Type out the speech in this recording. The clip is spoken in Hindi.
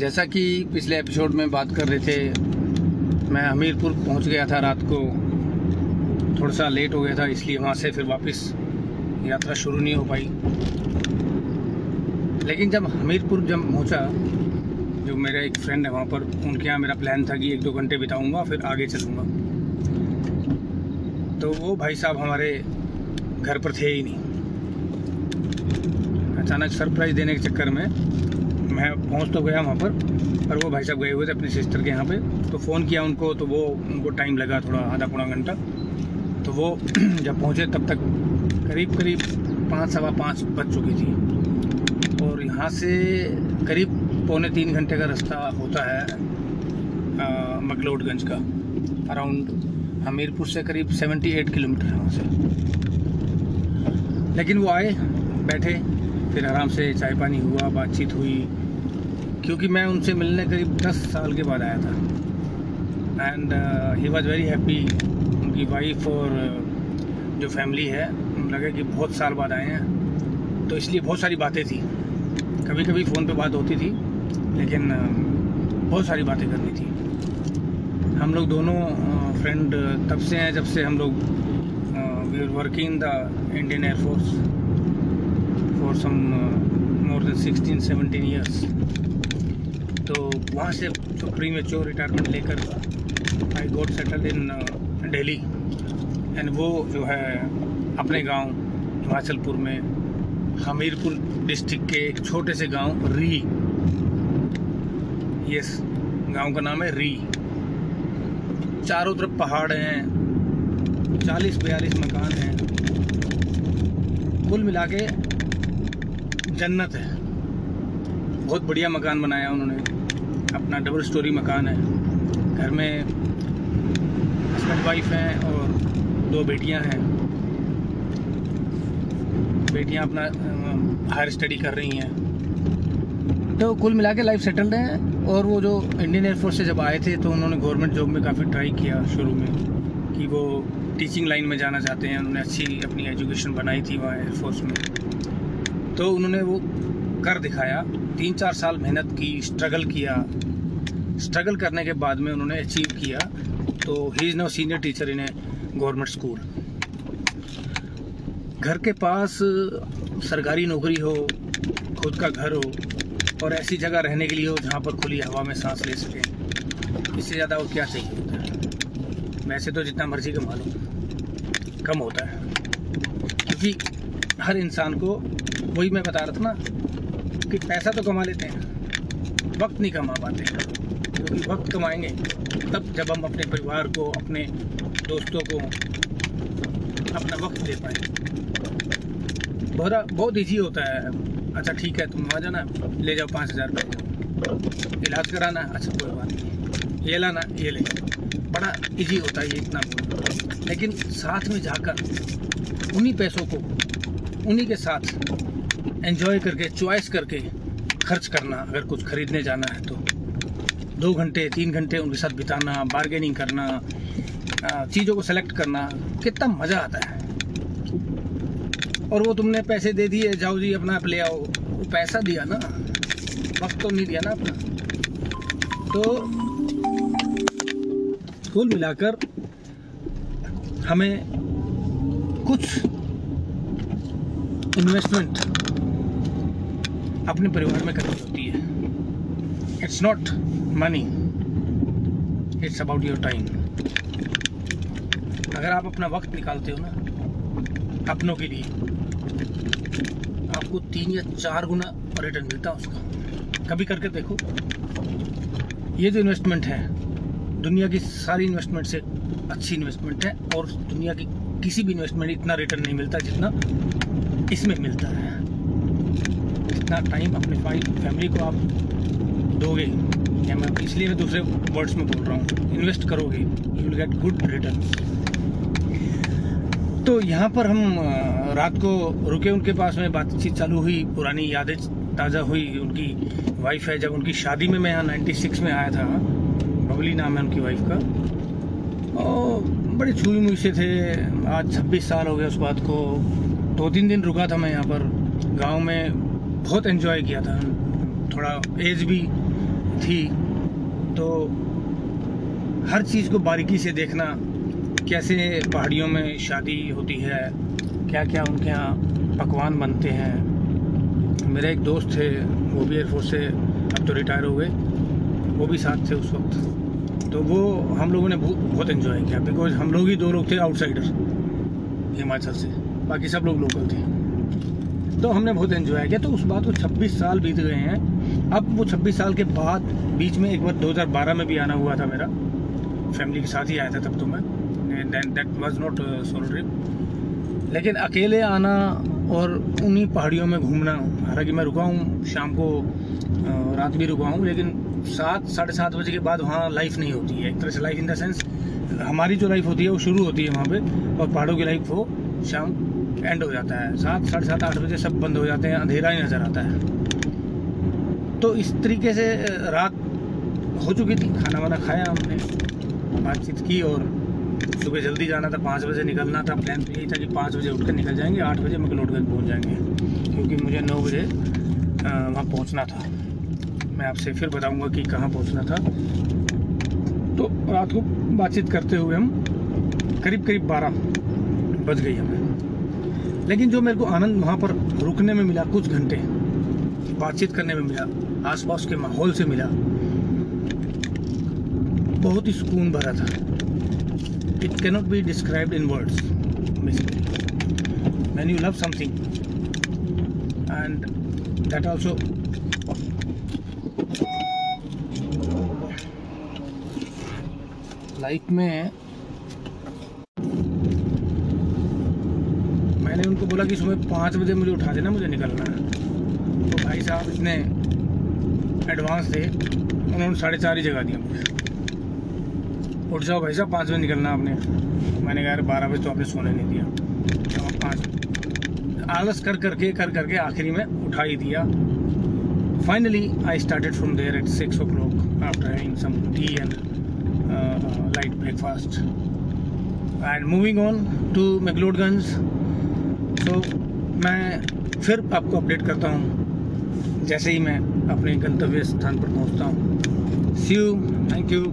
जैसा कि पिछले एपिसोड में बात कर रहे थे, मैं हमीरपुर पहुँच गया था रात को। थोड़ा सा लेट हो गया था, इसलिए वहाँ से फिर वापस यात्रा शुरू नहीं हो पाई। लेकिन जब हमीरपुर जब पहुँचा, जो मेरा एक फ्रेंड है वहाँ पर, उनके यहाँ मेरा प्लान था कि एक दो घंटे बिताऊँगा, फिर आगे चलूँगा। तो वो भाई साहब हमारे घर पर थे ही नहीं। अचानक सरप्राइज़ देने के चक्कर में मैं पहुँच तो गया वहाँ पर पर वो भाई साहब गए हुए थे अपने सिस्टर के यहाँ पे। तो फ़ोन किया उनको तो वो, उनको टाइम लगा थोड़ा, आधा पौना घंटा। तो वो जब पहुँचे, तब तक करीब करीब पाँच, सवा पाँच बज चुकी थी। और यहाँ से करीब पौने तीन घंटे का रास्ता होता है मकलोडगंज का। अराउंड हमीरपुर से करीब 78 किलोमीटर है वहाँ से। लेकिन वो आए, बैठे, फिर आराम से चाय पानी हुआ, बातचीत हुई। क्योंकि मैं उनसे मिलने करीब 10 साल के बाद आया था। And he was very happy उनकी वाइफ और uh, जो फैमिली है लगे कि बहुत साल बाद आए हैं। तो इसलिए बहुत सारी बातें थी। कभी कभी फ़ोन पे बात होती थी लेकिन uh, बहुत सारी बातें करनी थी। हम लोग दोनों फ्रेंड uh, तब से हैं जब से हम लोग we are working the Indian air force for some more than sixteen seventeen years तो वहाँ से तो प्री मेच्योर रिटायरमेंट लेकर I got settle in Delhi and वो जो है अपने गाँव, हिमाचलपुर में, हमीरपुर डिस्ट्रिक्ट के एक छोटे से गाँव, री. यस गाँव का नाम है री. चारों तरफ़ पहाड़ हैं, चालीस बयालीस मकान हैं। कुल मिला के जन्नत है। बहुत बढ़िया मकान बनाया उन्होंने। अपना डबल स्टोरी मकान है। घर में हस्बैंड वाइफ हैं और दो बेटियाँ हैं। बेटियाँ अपना हायर स्टडी कर रही हैं। तो कुल मिला के लाइफ सेटल्ड है और वो जो इंडियन एयरफोर्स से जब आए थे तो उन्होंने गवर्नमेंट जॉब में काफ़ी ट्राई किया शुरू में कि वो टीचिंग लाइन में जाना चाहते हैं। उन्होंने अच्छी अपनी एजुकेशन बनाई थी वहाँ एयरफोर्स में। तो उन्होंने वो कर दिखाया। तीन चार साल मेहनत की स्ट्रगल किया। स्ट्रगल करने के बाद में उन्होंने अचीव किया। तो he is now senior teacher in a government school घर के पास सरकारी नौकरी हो, खुद का घर हो, और ऐसी जगह रहने के लिए हो जहाँ पर खुली हवा में सांस ले सकें। इससे ज़्यादा और क्या चाहिए होता है? वैसे तो जितना मर्ज़ी कमा लो, कम होता है। क्योंकि हर इंसान को वही मैं बता रहा था ना कि पैसा तो कमा लेते हैं। वक्त नहीं कमा पाते। क्योंकि तो वक्त कमाएँगे, तब जब हम अपने परिवार को, अपने दोस्तों को अपना वक्त दे पाए। बहुत बहुत ईजी होता है। अच्छा ठीक है, तुम आ जाना, ले जाओ पाँच हज़ार रुपये इलाज कराना अच्छा कोई बात नहीं। ये लाना, ये ले बड़ा इजी होता है ये इतना। लेकिन साथ में जाकर, उन्हीं पैसों को, उन्हीं के साथ एंजॉय करके चॉइस करके खर्च करना, अगर कुछ खरीदने जाना है तो। दो घंटे, तीन घंटे उनके साथ बिताना बार्गेनिंग करना चीज़ों को सेलेक्ट करना, कितना मज़ा आता है। और वो तुमने पैसे दे दिए, जाओ जी अपना आप ले आओ। वो पैसा दिया ना, वक्त तो नहीं दिया ना अपना। तो कुल मिलाकर हमें कुछ इन्वेस्टमेंट अपने परिवार में करनी होती है। It's not money it's about your time अगर आप अपना वक्त निकालते हो ना, अपनों के लिए, आपको तीन या चार गुना रिटर्न मिलता है उसका। कभी करके देखो, ये जो इन्वेस्टमेंट है, दुनिया की सारी इन्वेस्टमेंट से अच्छी इन्वेस्टमेंट है और दुनिया की किसी भी इन्वेस्टमेंट इतना रिटर्न नहीं मिलता जितना इसमें मिलता है। जितना टाइम अपने फैमिली को आप दोगे, या मैं इसलिए मैं दूसरे वर्ड्स में बोल रहा हूँ इन्वेस्ट करोगे you will get good return तो यहाँ पर हम रात को रुके उनके पास में, बातचीत चालू हुई, पुरानी यादें ताज़ा हुई, उनकी वाइफ है, जब उनकी शादी में मैं यहाँ नाइन्टी सिक्स में आया था, बबली नाम है उनकी वाइफ का, और बड़े छुई मुई से थे, आज छब्बीस साल हो गए उस बात को दो तीन दिन रुका था मैं यहाँ पर, गाँव में बहुत एंजॉय किया था। थोड़ा एज भी थी तो हर चीज़ को बारीकी से देखना, कैसे पहाड़ियों में शादी होती है क्या क्या उनके यहाँ पकवान बनते हैं। मेरे एक दोस्त थे, वो भी एयरफोर्स से अब तो रिटायर हो गए, वो भी साथ थे उस वक्त। तो वो हम लोगों ने बहुत इन्जॉय किया बिकॉज़ हम लोग ही दो लोग थे आउटसाइडर हिमाचल से, बाकी सब लोग लोकल थे। तो हमने बहुत एंजॉय किया। तो उस बात को 26 साल बीत गए हैं। अब वो 26 साल के बाद बीच में एक बार 2012 में भी आना हुआ था मेरा। फैमिली के साथ ही आया था तब तो मैं। That was not solo trip लेकिन अकेले आना और उन्हीं पहाड़ियों में घूमना, हालाँकि मैं रुका हूँ, शाम को रात भी रुका हूँ, लेकिन सात, साढ़े सात बजे के बाद वहाँ लाइफ नहीं होती है। एक तरह से लाइफ इन द सेंस हमारी जो लाइफ होती है, वो शुरू होती है वहाँ पे, और पहाड़ों की लाइफ वो शाम एंड हो जाता है। सात, साढ़े सात, आठ बजे सब बंद हो जाते हैं, अंधेरा ही नज़र आता है। तो इस तरीके से रात हो चुकी थी। खाना वाना खाया हमने, बातचीत की और सुबह जल्दी जाना था, पाँच बजे निकलना था। प्लान तो यही था कि पाँच बजे उठ कर निकल जाएँगे, आठ बजे मकलोडगंज पहुँच जाएँगे, क्योंकि मुझे नौ बजे वहाँ पहुँचना था। मैं आपसे फिर बताऊँगा कि कहाँ पहुँचना था। तो रात को बातचीत करते हुए हम करीब करीब बारह बज गई हमें। लेकिन जो मेरे को आनंद वहाँ पर रुकने में मिला, कुछ घंटे बातचीत करने में मिला, आसपास के माहौल से मिला, बहुत ही सुकून भरा था। It cannot be described in words basically when you love something and that also life में मैंने उनको बोला कि सुबह पाँच बजे मुझे उठा देना, मुझे निकलना है। तो भाई साहब इतने एडवांस थे, उन्होंने साढ़े चार ही जगह दिया मुझे। उठ जाओ भाई साहब, पाँच बजे निकलना आपने। मैंने कहा बारह बजे तो आपने सोने नहीं दिया। तो पाँच आलस कर करके कर करके आखिरी में उठा ही दिया। Finally I started from there at six o'clock after having some tea and light breakfast and moving on to McLeodganj तो मैं फिर आपको अपडेट करता हूँ। जैसे ही मैं अपने गंतव्य स्थान पर पहुँचता हूँ। सी यू थैंक यू